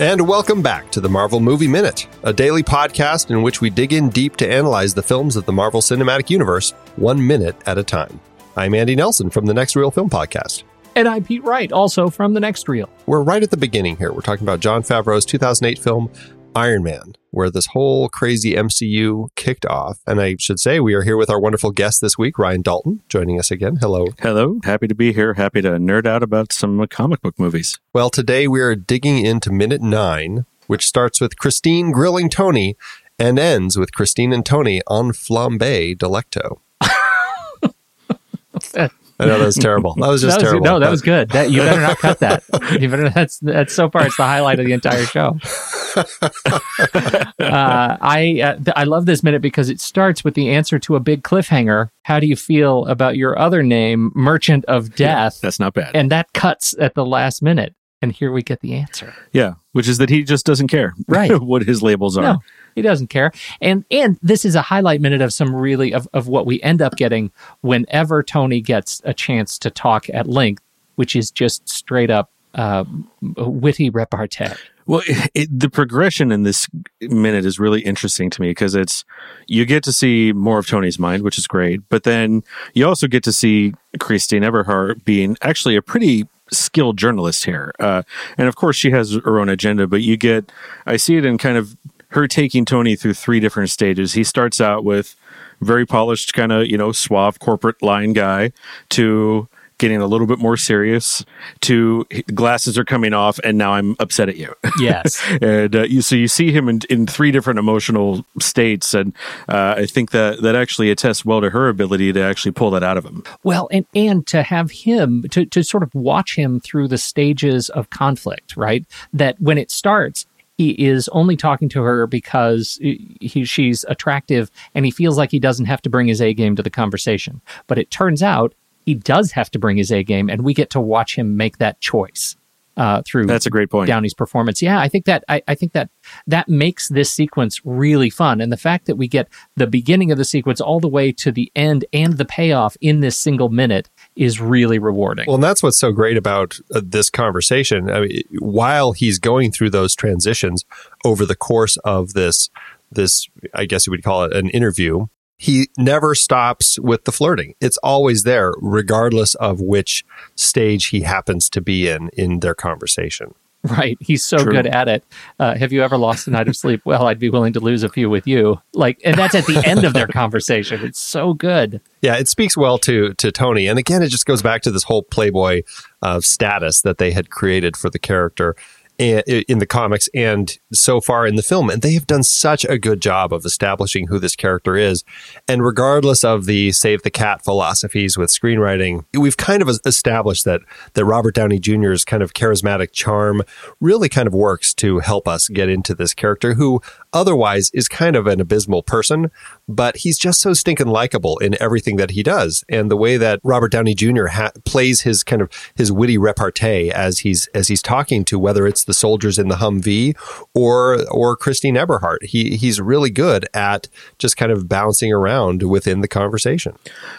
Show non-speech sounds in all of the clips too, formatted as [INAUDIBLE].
And welcome back to the Marvel Movie Minute, a daily podcast in which we dig in deep to analyze the films of the Marvel Cinematic Universe one minute at a time. I'm Andy Nelson from the Next Reel Film Podcast. And I'm Pete Wright, also from the Next Reel. We're right at the beginning here. We're talking about Jon Favreau's 2008 film Iron Man, where this whole crazy MCU kicked off. And I should say, we are here with our wonderful guest this week, Ryan Dalton, joining us again. Hello. Hello. Happy to be here. Happy to nerd out about some comic book movies. Well, today we are digging into minute nine, which starts with Christine grilling Tony and ends with Christine and Tony on flambe delecto. [LAUGHS] I know that was terrible. That was [LAUGHS] just that was, terrible. No, that was good. That you better not cut that. [LAUGHS] You better. That's that's so far. It's the highlight of the entire show. [LAUGHS] uh, I uh, th- I love this minute because it starts with the answer to a big cliffhanger. How do you feel about your other name, Merchant of Death? That's not bad. And that cuts at the last minute. And here we get the answer. yeah, which is that he just doesn't care Right. what his labels are. No, he doesn't care. And and this is a highlight minute of some really of, of what we end up getting whenever Tony gets a chance to talk at length, which is just straight up uh, witty repartee. Well, it, it, the progression in this minute is really interesting to me because it's you get to see more of Tony's mind, which is great, but then you also get to see Christine Everhart being actually a pretty skilled journalist here, uh, and of course she has her own agenda. But you get, I see it in kind of her taking Tony through three different stages. He starts out with very polished, kind of you know suave corporate line guy to getting a little bit more serious to glasses are coming off and now i'm upset at you Yes. [LAUGHS] and uh, you so you see him in, in three different emotional states and uh, i think that that actually attests well to her ability to actually pull that out of him Well, and and to have him to to sort of watch him through the stages of conflict, right? That when it starts, he is only talking to her because he she's attractive, and he feels like he doesn't have to bring his A game to the conversation. But it turns out he does have to bring his A game, and we get to watch him make that choice uh, through that's a great point Downey's performance. Yeah, I think that I, I think that that makes this sequence really fun, and the fact that we get the beginning of the sequence all the way to the end and the payoff in this single minute is really rewarding. Well, and that's what's so great about uh, this conversation. I mean, while he's going through those transitions over the course of this, this I guess you would call it an interview, he never stops with the flirting. It's always there, regardless of which stage he happens to be in in their conversation. [LAUGHS] right? He's so True. good at it. Uh, have you ever lost a night of sleep? Well, I'd be willing to lose a few with you. Like, and that's at the end of their conversation. It's so good. Yeah, it speaks well to to Tony, and again, it just goes back to this whole playboy uh, status that they had created for the character in the comics and so far in the film, and they have done such a good job of establishing who this character is. And regardless of the save the cat philosophies with screenwriting, we've kind of established that that Robert Downey Jr.'s kind of charismatic charm really kind of works to help us get into this character who otherwise is kind of an abysmal person, but he's just so stinking likable in everything that he does. And the way that Robert Downey Jr. Ha- plays his kind of his witty repartee as he's as he's talking to whether it's the soldiers in the Humvee or or Christine Everhart, he he's really good at just kind of bouncing around within the conversation.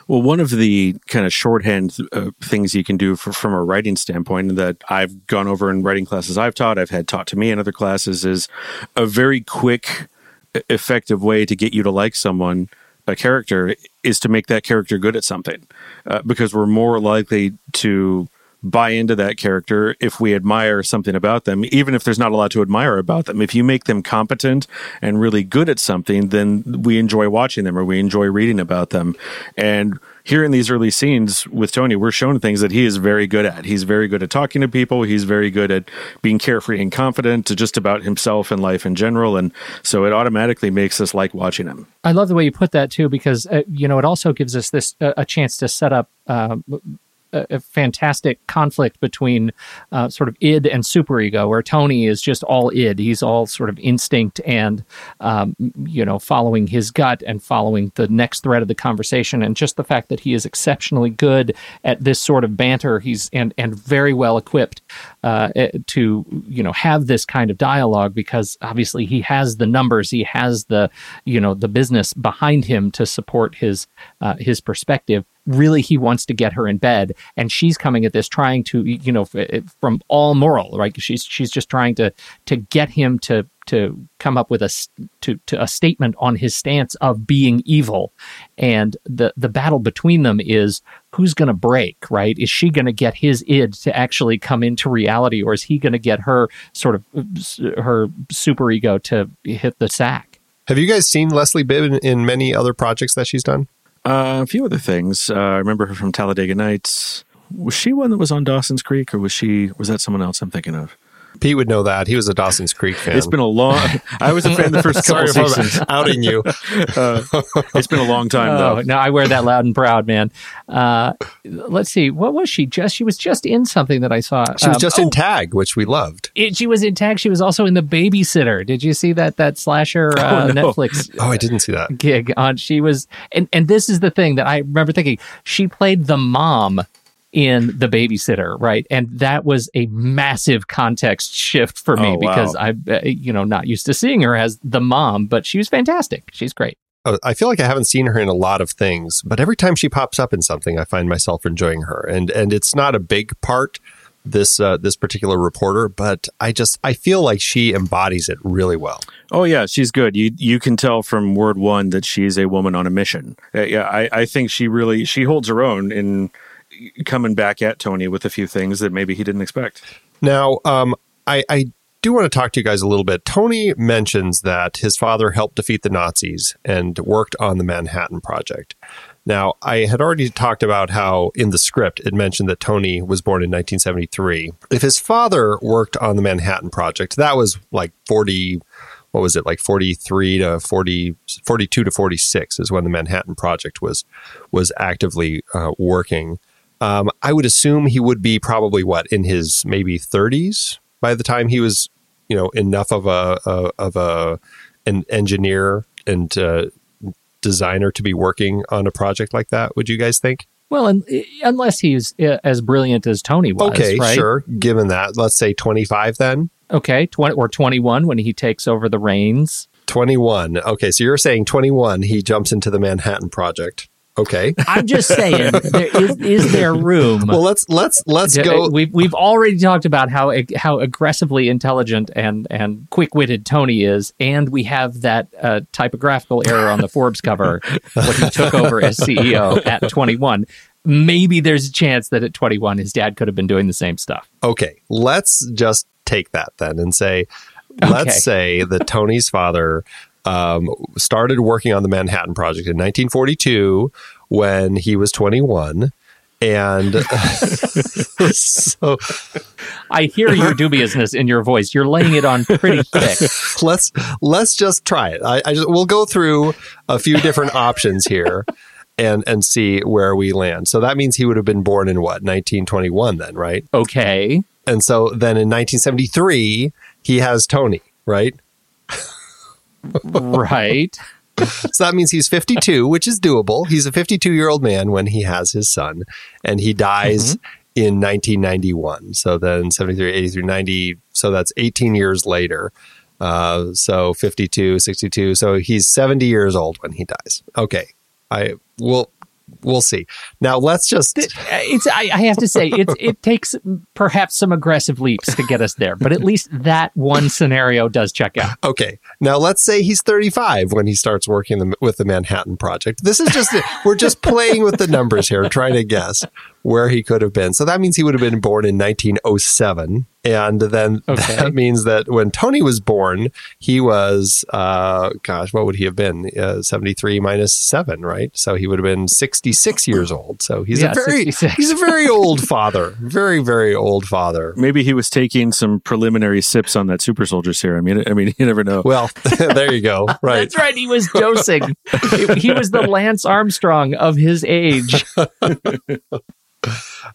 Well, one of the kind of shorthand uh, things you can do for, from a writing standpoint that I've gone over in writing classes I've taught, I've had taught to me in other classes, is a very quick, e- effective way to get you to like someone, a character, is to make that character good at something. Uh, because we're more likely to buy into that character if we admire something about them, even if there's not a lot to admire about them. If you make them competent and really good at something, then we enjoy watching them or we enjoy reading about them. And here in these early scenes with Tony, we're shown things that he is very good at. He's very good at talking to people. He's very good at being carefree and confident to just about himself and life in general. And so it automatically makes us like watching him. I love the way you put that too, because uh, you know it also gives us this uh, a chance to set up um, a, a fantastic conflict between uh, sort of id and superego, where Tony is just all id. He's all sort of instinct and um, you know following his gut and following the next thread of the conversation, and just the fact that he is exceptionally good at this sort of banter. He's and and very well equipped uh, eh, to you know have this kind of dialogue because obviously he has the numbers, he has the you know the business behind him to support his uh, his perspective. Really he wants to get her in bed, and she's coming at this trying to, you know, eh, from all moral, right? She's she's just trying to to get him to to come up with a to, to a statement on his stance of being evil, and the the battle between them is who's going to break, right? Is she going to get his id to actually come into reality, or is he going to get her sort of uh, her super ego to hit the sack? Have you guys seen Leslie Bibb in, in many other projects that she's done? Uh, a few other things. Uh, I remember her from Talladega Nights. Was she one that was on Dawson's Creek, or was she was that someone else I'm thinking of? Pete would know that. He was a Dawson's Creek fan. It's been a long. [LAUGHS] I was a fan the first [LAUGHS] couple Sorry seasons. outing you. Uh, it's been a long time Oh, though. no, I wear that loud and proud, man. Uh, let's see, what was she? Just she was just in something that I saw. She was Um, just oh, in Tag, which we loved. it- she was in Tag. She was also in the Babysitter. Did you see that that slasher uh, Oh, no. Netflix Oh, I didn't see that. gig on? She was, and and this is the thing that I remember thinking. She played the mom in the babysitter right and that was a massive context shift for me Oh, wow. because i uh, you know not used to seeing her as the mom but she was fantastic she's great Oh, I feel like I haven't seen her in a lot of things, but every time she pops up in something, I find myself enjoying her. And and it's not a big part this uh, this particular reporter, but I just I feel like she embodies it really well. Oh yeah, she's good. You you can tell from word one that she's a woman on a mission. Uh, yeah, I, I think she really she holds her own in coming back at Tony with a few things that maybe he didn't expect. Now, um, I, I do want to talk to you guys a little bit. Tony mentions that his father helped defeat the Nazis and worked on the Manhattan Project. Now, I had already talked about how in the script it mentioned that Tony was born in 1973. If his father worked on the Manhattan Project, that was like 40, what was it, like 43 to 40, 42 to 46 is when the Manhattan Project was, was actively uh, working. Um, I would assume he would be probably what in his maybe 30s by the time he was, you know, enough of a, a of a an engineer and uh, designer to be working on a project like that. Would you guys think? well and, unless he's uh, as brilliant as tony was okay, right? sure. Given that, let's say 25 then. okay 20 or 21 when he takes over the reins 21. Okay, so you're saying 21 he jumps into the Manhattan Project. Okay. i'm just saying there is, is there room well, let's let's let's go We've we've already talked about how how aggressively intelligent and and quick witted Tony is, and we have that uh, typographical error on the Forbes cover when he took over as CEO at 21. Maybe there's a chance that at 21 his dad could have been doing the same stuff. Okay, let's just take that then and say, Okay. let's say that Tony's father um, started working on the Manhattan Project in 1942 when he was 21. And [LAUGHS] so I hear your [LAUGHS] dubiousness in your voice. You're laying it on pretty [LAUGHS] thick. let's let's just try it. I, I just we'll go through a few different options here and and see where we land. So that means he would have been born in what 1921 then, right? Okay. And so then in 1973 he has Tony, right? Right. [LAUGHS] So that means he's 52, which is doable. He's a 52 year old man when he has his son, and he dies in 1991. So then 73, 83, 90. So that's 18 years later. Uh, so 52, 62. So he's 70 years old when he dies. Okay. I will. We'll see. Now let's just. Uh, it's I, I have to say it it takes perhaps some aggressive leaps to get us there, but at least that one scenario does check out. Okay. Now let's say he's 35 when he starts working the, with the Manhattan Project. This is just, we're just playing with the numbers here, trying to guess where he could have been. So that means he would have been born in 1907. And then [LAUGHS] Okay. that means that when Tony was born, he was, uh, gosh, what would he have been? Uh, 73 minus seven, right? So he would have been 66 years old. So he's Yeah, a very, 66. he's a very [LAUGHS] old father, very, very old father. Maybe he was taking some preliminary sips on that super soldier serum. You know, I mean, you never know. Well, [LAUGHS] there you go. Right. That's right. He was dosing. he was the Lance Armstrong of his age.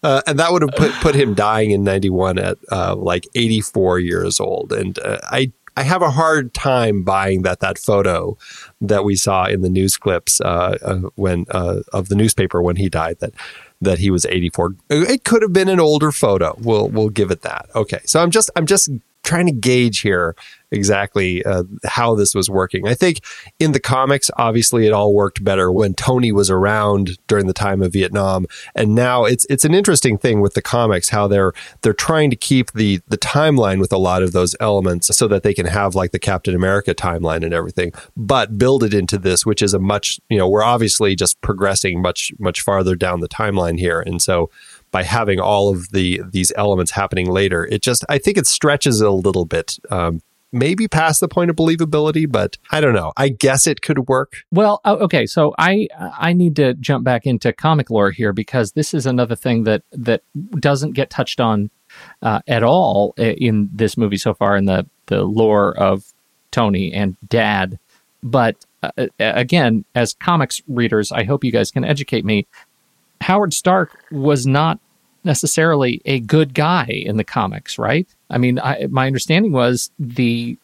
Uh, and that would have put, put him dying in 91 at uh, like 84 years old. And uh, I, I have a hard time buying that that photo that we saw in the news clips uh, uh, when uh, of the newspaper when he died that that he was 84. It could have been an older photo. We'll we'll give it that. Okay. So I'm just I'm just trying to gauge here exactly uh, how this was working. I think in the comics, obviously, it all worked better when Tony was around during the time of Vietnam, and now it's it's an interesting thing with the comics how they're they're trying to keep the the timeline with a lot of those elements so that they can have like the Captain America timeline and everything, but build it into this, which is a much you know we're obviously just progressing much much farther down the timeline here, and so by having all of the these elements happening later. It just I think it stretches a little bit. Um, maybe past the point of believability, but I don't know. I guess it could work. Well, okay, so I I need to jump back into comic lore here because this is another thing that that doesn't get touched on uh, at all in this movie so far in the the lore of Tony and Dad. But uh, again, as comics readers, I hope you guys can educate me. Howard Stark was not necessarily a good guy in the comics, right? I mean, I, my understanding was the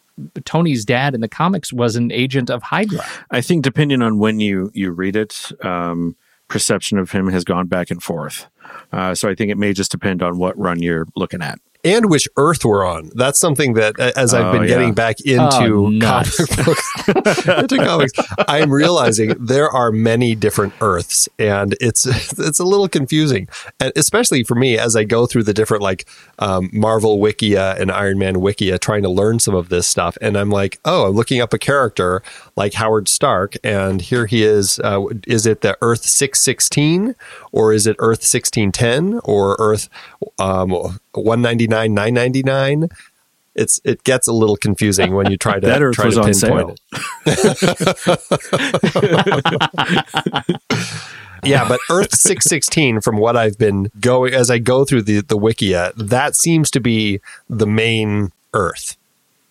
Tony's dad in the comics was an agent of Hydra. I think depending on when you you read it, um, perception of him has gone back and forth. Uh, so I think it may just depend on what run you're looking at and which Earth we're on. That's something that, as I've been oh, yeah. getting back into oh, comic book, [LAUGHS] into comics, I'm realizing there are many different Earths, and it's [LAUGHS] it's a little confusing, and especially for me as I go through the different like um, Marvel Wikia and Iron Man Wikia, trying to learn some of this stuff, and I'm like, oh, I'm looking up a character like Howard Stark, and here he is. Uh, is it the Earth six sixteen, or is it Earth sixteen ten, or Earth um, 199 999 it's it gets a little confusing when you try to [LAUGHS] that Earth try was to pinpoint it. [LAUGHS] yeah, but Earth 616 from what I've been going as I go through the the wikia, that seems to be the main Earth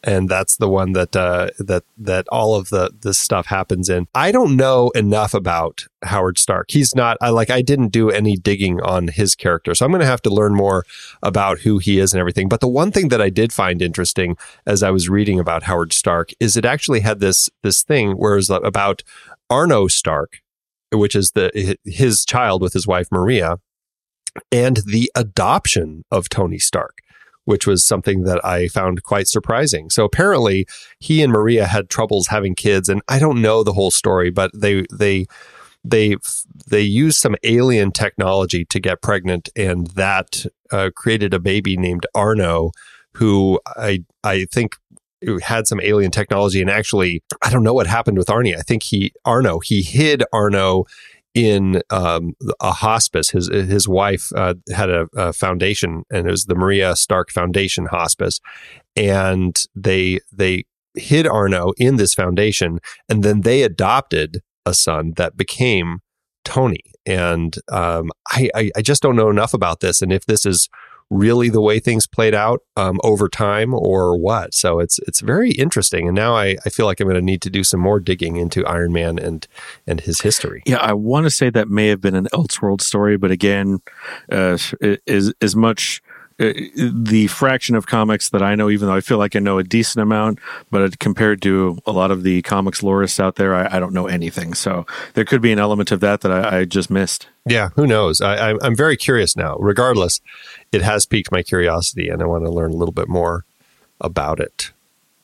and that's the one that uh, that that all of the this stuff happens in. I don't know enough about Howard Stark. He's not. I like. I didn't do any digging on his character, so I'm going to have to learn more about who he is and everything. But the one thing that I did find interesting as I was reading about Howard Stark is it actually had this this thing where it was about Arno Stark, which is the his child with his wife Maria, and the adoption of Tony Stark which was something that I found quite surprising. So apparently, he and Maria had troubles having kids, and I don't know the whole story, but they they they they used some alien technology to get pregnant, and that uh, created a baby named Arno, who I I think had some alien technology and actually I don't know what happened with Arnie. I think he Arno he hid Arno in um, a hospice. His his wife uh, had a, a, foundation, and it was the Maria Stark Foundation Hospice, and they they hid Arno in this foundation, and then they adopted a son that became Tony. And um, I, I I just don't know enough about this, and if this is really the way things played out um, over time or what. So it's it's very interesting. And now I, I feel like I'm going to need to do some more digging into Iron Man and and his history. Yeah, I want to say that may have been an Elseworld story, but again, uh, is as much Uh, the fraction of comics that I know, even though I feel like I know a decent amount, but compared to a lot of the comics lorists out there, I, I don't know anything. So there could be an element of that that I, I just missed. Yeah, who knows? I, I'm very curious now. Regardless, it has piqued my curiosity, and I want to learn a little bit more about it.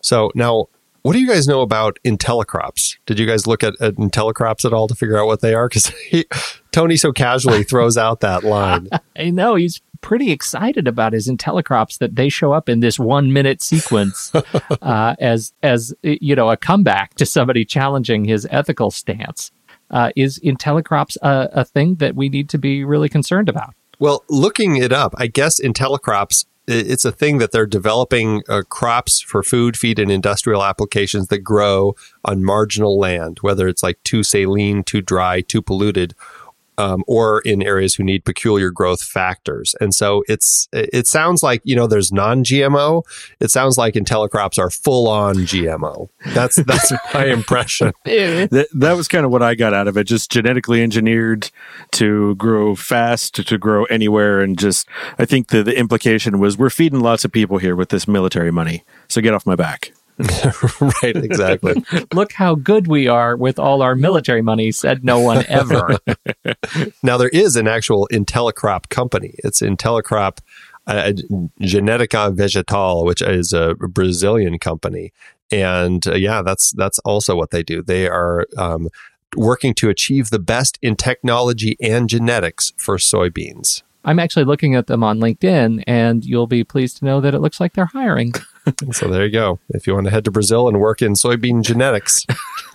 So now, what do you guys know about IntelliCrops? Did you guys look at, at IntelliCrops at all to figure out what they are? Because [LAUGHS] Tony so casually throws out that line. [LAUGHS] I know he's pretty excited about his IntelliCrops that they show up in this one minute sequence [LAUGHS] uh, as as you know a comeback to somebody challenging his ethical stance. Uh, is IntelliCrops a, a thing that we need to be really concerned about? Well, looking it up, I guess IntelliCrops it's a thing that they're developing uh, crops for food, feed, and industrial applications that grow on marginal land, whether it's like too saline, too dry, too polluted, um, or in areas who need peculiar growth factors. And so it's it sounds like you know there's non-GMO. It sounds like IntelliCrops are full on GMO. That's that's [LAUGHS] my impression. that, that was kind of what I got out of it. Just genetically engineered to grow fast, to, to grow anywhere, and just I think the the implication was we're feeding lots of people here with this military money. So get off my back. [LAUGHS] right, exactly. [LAUGHS] Look how good we are with all our military money, said no one ever. [LAUGHS] now, there is an actual IntelliCrop company. It's IntelliCrop uh, Genetica Vegetal, which is a Brazilian company, and uh, yeah, that's that's also what they do. They are um, working to achieve the best in technology and genetics for soybeans. I'm actually looking at them on LinkedIn, and you'll be pleased to know that it looks like they're hiring. So there you go. If you want to head to Brazil and work in soybean genetics. [LAUGHS]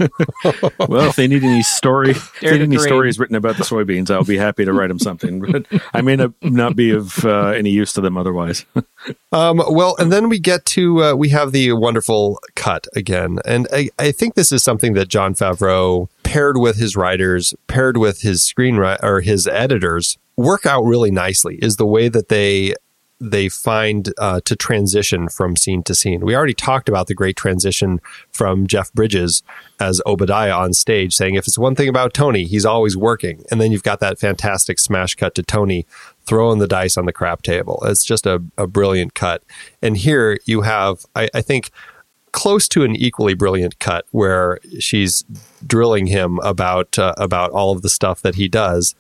well, if they need any story, if they need any stories written about the soybeans, I'll be happy to write them something. But I may not, be of uh, any use to them otherwise. [LAUGHS] um, well, and then we get to uh, we have the wonderful cut again, and I, I think this is something that Jon Favreau paired with his writers, paired with his screenwriter or his editors, work out really nicely. Is the way that they they find uh, to transition from scene to scene. We already talked about the great transition from Jeff Bridges as Obadiah on stage, saying, if it's one thing about Tony, he's always working. And then you've got that fantastic smash cut to Tony throwing the dice on the crap table. It's just a, a brilliant cut. And here you have, I, I think, close to an equally brilliant cut where she's drilling him about uh, about all of the stuff that he does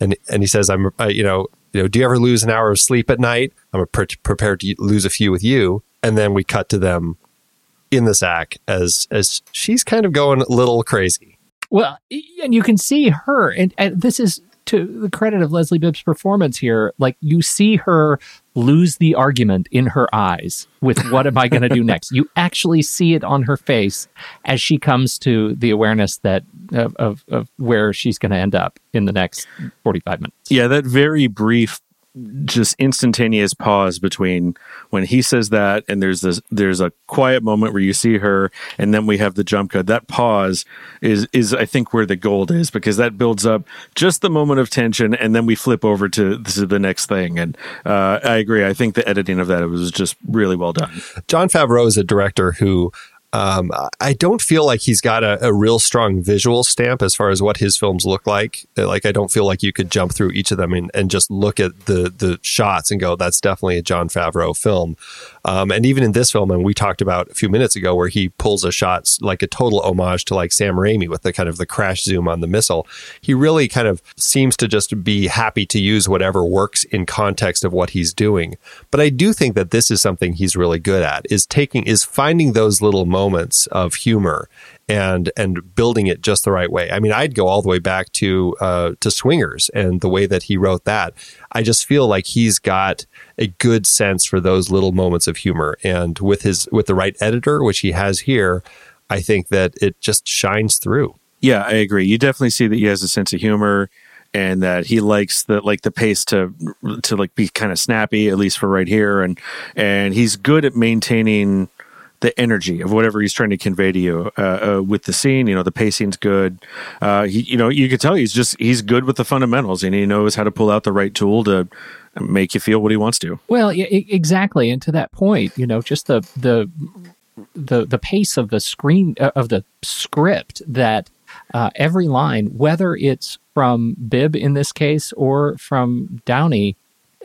and and he says i'm you know you know, do you ever lose an hour of sleep at night? I'm pre- prepared to lose a few with you. And then we cut to them in the sack as as she's kind of going a little crazy. Well, and you can see her, and, and this is to the credit of Leslie Bibb's performance here, like you see her lose the argument in her eyes with what am I going to do next? You actually see it on her face as she comes to the awareness that of, of, of where she's going to end up in the next 45 minutes. Yeah, that very brief just instantaneous pause between when he says that and there's this there's a quiet moment where you see her and then we have the jump cut. That pause is is i think where the gold is because that builds up just the moment of tension and then we flip over to is the next thing. And uh, i agree. I think the editing of that was just really well done. Jon Favreau is a director who um, I don't feel like he's got a, a, real strong visual stamp as far as what his films look like. Like I don't feel like you could jump through each of them and, and just look at the the shots and go, "That's definitely a Jon Favreau film." Um, and even in this film, and we talked about a few minutes ago, where he pulls a shot like a total homage to like Sam Raimi with the kind of the crash zoom on the missile. He really kind of seems to just be happy to use whatever works in context of what he's doing. But I do think that this is something he's really good at: is taking is finding those little moments of humor and and building it just the right way. I mean, I'd go all the way back to uh, to Swingers and the way that he wrote that. I just feel like he's got a good sense for those little moments of humor, and with his with the right editor, which he has here, I think that it just shines through. Yeah, I agree. You definitely see that he has a sense of humor and that he likes the like the pace to to like be kind of snappy at least for right here and and he's good at maintaining the energy of whatever he's trying to convey to you uh, uh, with the scene. You know, the pacing's good. Uh, he, you know, you can tell he's just he's good with the fundamentals, and he knows how to pull out the right tool to make you feel what he wants to. Well, yeah, exactly. And to that point, you know, just the the the the pace of the screen uh, of the script that uh, every line, whether it's from Bibb in this case or from Downey,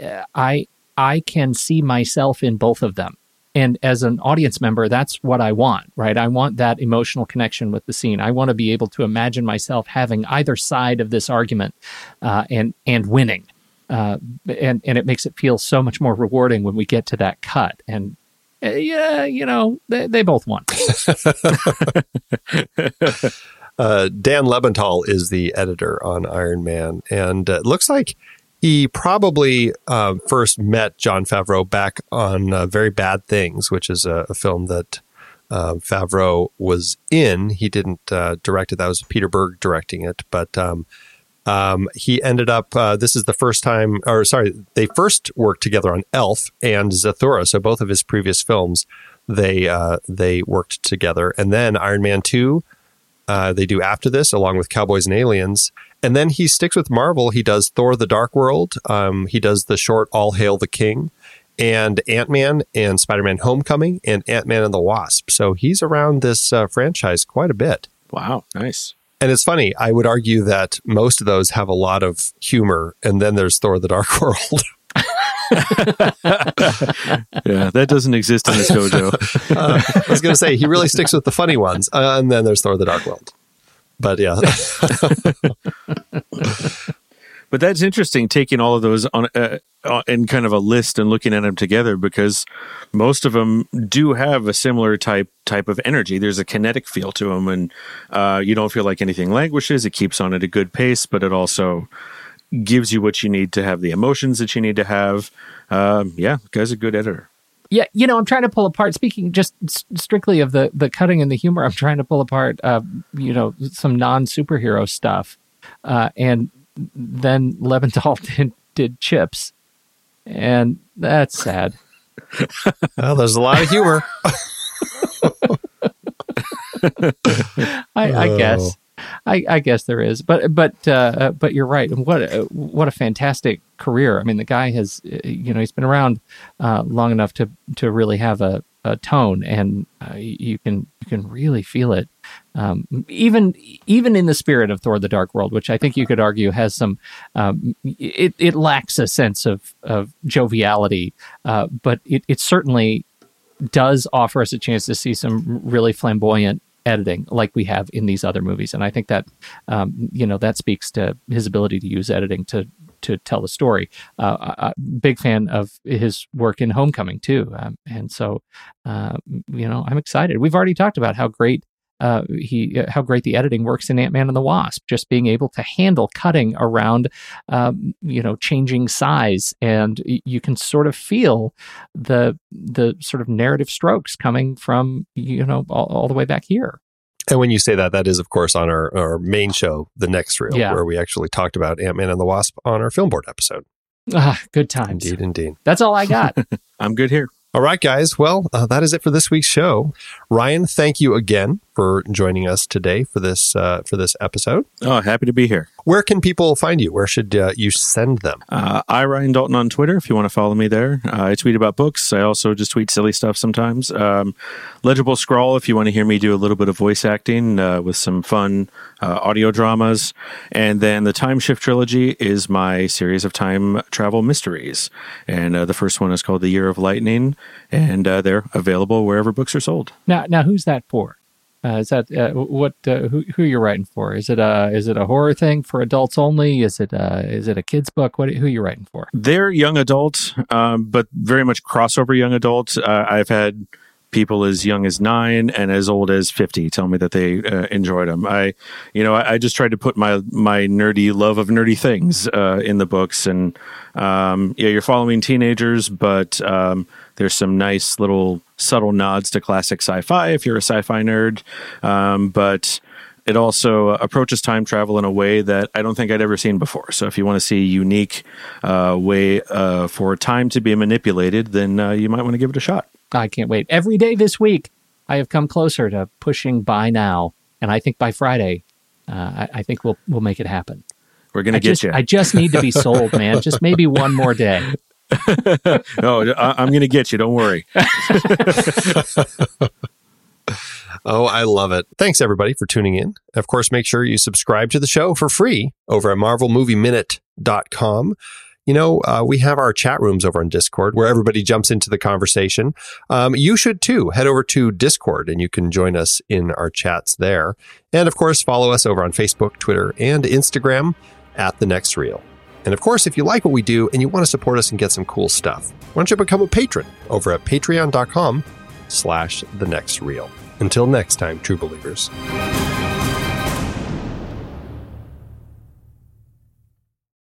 uh, I I can see myself in both of them and as an audience member, that's what I want, right? I want that emotional connection with the scene. I want to be able to imagine myself having either side of this argument uh, and and winning. Uh, and and it makes it feel so much more rewarding when we get to that cut. And uh, yeah, you know, they, they both won. [LAUGHS] [LAUGHS] Uh, Dan Lebental is the editor on Iron Man, and it looks like he probably uh, first met Jon Favreau back on uh, Very Bad Things, which is a, a film that uh, Favreau was in. He didn't uh, direct it; that was Peter Berg directing it. But um, um, he ended up. Uh, this is the first time, or sorry, they first worked together on Elf and Zathura. So both of his previous films, they uh, they worked together, and then Iron Man Two. they do after this, along with Cowboys and Aliens, and then he sticks with Marvel. He does Thor: The Dark World. Um, he does the short All Hail the King, and Ant Man and Spider Man: Homecoming, and Ant Man and the Wasp. So he's around this uh, franchise quite a bit. Wow, nice. And it's funny. I would argue that most of those have a lot of humor, and then there's Thor: The Dark [LAUGHS] World. [LAUGHS] yeah, that doesn't exist in this dojo. [LAUGHS] uh, I was going to say he really sticks with the funny ones, uh, and then there's Thor: The Dark World but yeah. [LAUGHS] But that's interesting, taking all of those on uh, uh, in kind of a list and looking at them together, because most of them do have a similar type type of energy. There's a kinetic feel to them, and uh, you don't feel like anything languishes. It keeps on at a good pace, but it also gives you what you need to have the emotions that you need to have. Um, yeah, guy's a good editor. Yeah, you know, I'm trying to pull apart. Speaking just strictly of the the cutting and the humor, I'm trying to pull apart, uh, you know, some non superhero stuff, uh, and then Lebental [LAUGHS] did, did Chips, and that's sad. [LAUGHS] well, there's a lot of humor. [LAUGHS] I, I guess. I, I, guess there is, but but uh, but you're right. And what a, what a fantastic career! I mean, the guy has you know he's been around uh, long enough to to really have a, a tone, and uh, you can you can really feel it. Um, even even in the spirit of Thor: The Dark World, which I think you could argue has some, um, it it lacks a sense of of joviality, uh, but it it certainly does offer us a chance to see some really flamboyant editing like we have in these other movies. And I think that, um, you know, that speaks to his ability to use editing to to tell the story. Uh, big fan of his work in Homecoming too, um, and so uh, you know I'm excited. We've already talked about how great uh, he uh, how great the editing works in Ant Man and the Wasp. Just being able to handle cutting around, um, you know, changing size, and you can sort of feel the the sort of narrative strokes coming from you know all, all the way back here. And when you say that, that is, of course, on our, our main show, The Next Reel, yeah. where we actually talked about Ant Man and the Wasp on our film board episode. Ah, good times. Indeed, indeed. That's all I [LAUGHS] got. I'm good here. All right, guys. Well, uh, that is it for this week's show. Ryan, thank you again for joining us today for this uh, for this episode. Oh, happy to be here. Where can people find you? Where should uh, you send them? Uh, I Ryan Dalton on Twitter. If you want to follow me there, uh, I tweet about books. I also just tweet silly stuff sometimes. Um, Legible Scrawl. If you want to hear me do a little bit of voice acting uh, with some fun uh, audio dramas, and then the Time Shift trilogy is my series of time travel mysteries, and uh, the first one is called The Year of Lightning and uh, they're available wherever books are sold. Now, now, who's that for? Uh, is that uh, what? Uh, who who you're writing for? Is it a is it a horror thing for adults only? Is it uh, is it a kids book? What who are you writing for? They're young adult, um, but very much crossover young adult. Uh, I've had people as young as nine and as old as 50 tell me that they uh, enjoyed them. I, you know, I, I, just tried to put my, my nerdy love of nerdy things uh, in the books. And um, yeah, you're following teenagers, but um, there's some nice little subtle nods to classic sci-fi if you're a sci-fi nerd. Um, but it also approaches time travel in a way that I don't think I'd ever seen before. So if you want to see a unique uh, way uh, for time to be manipulated, then uh, you might want to give it a shot. I can't wait. Every day this week, I have come closer to pushing buy now, and I think by Friday, uh, I, I, think we'll we'll make it happen. We're gonna I get just, you. I just need to be sold, man. just maybe one more day. [LAUGHS] no, I, am gonna get you. Don't worry. [LAUGHS] Oh, I love it. Thanks everybody for tuning in. Of course, make sure you subscribe to the show for free over at marvelmovieminute.com. You know, uh, we have our chat rooms over on Discord where everybody jumps into the conversation. Um, you should too. Head over to Discord and you can join us in our chats there. And of course, follow us over on Facebook, Twitter, and Instagram at The Next Reel. And of course, if you like what we do and you want to support us and get some cool stuff, why don't you become a patron over at patreon.com slash the next reel. Until next time, true believers.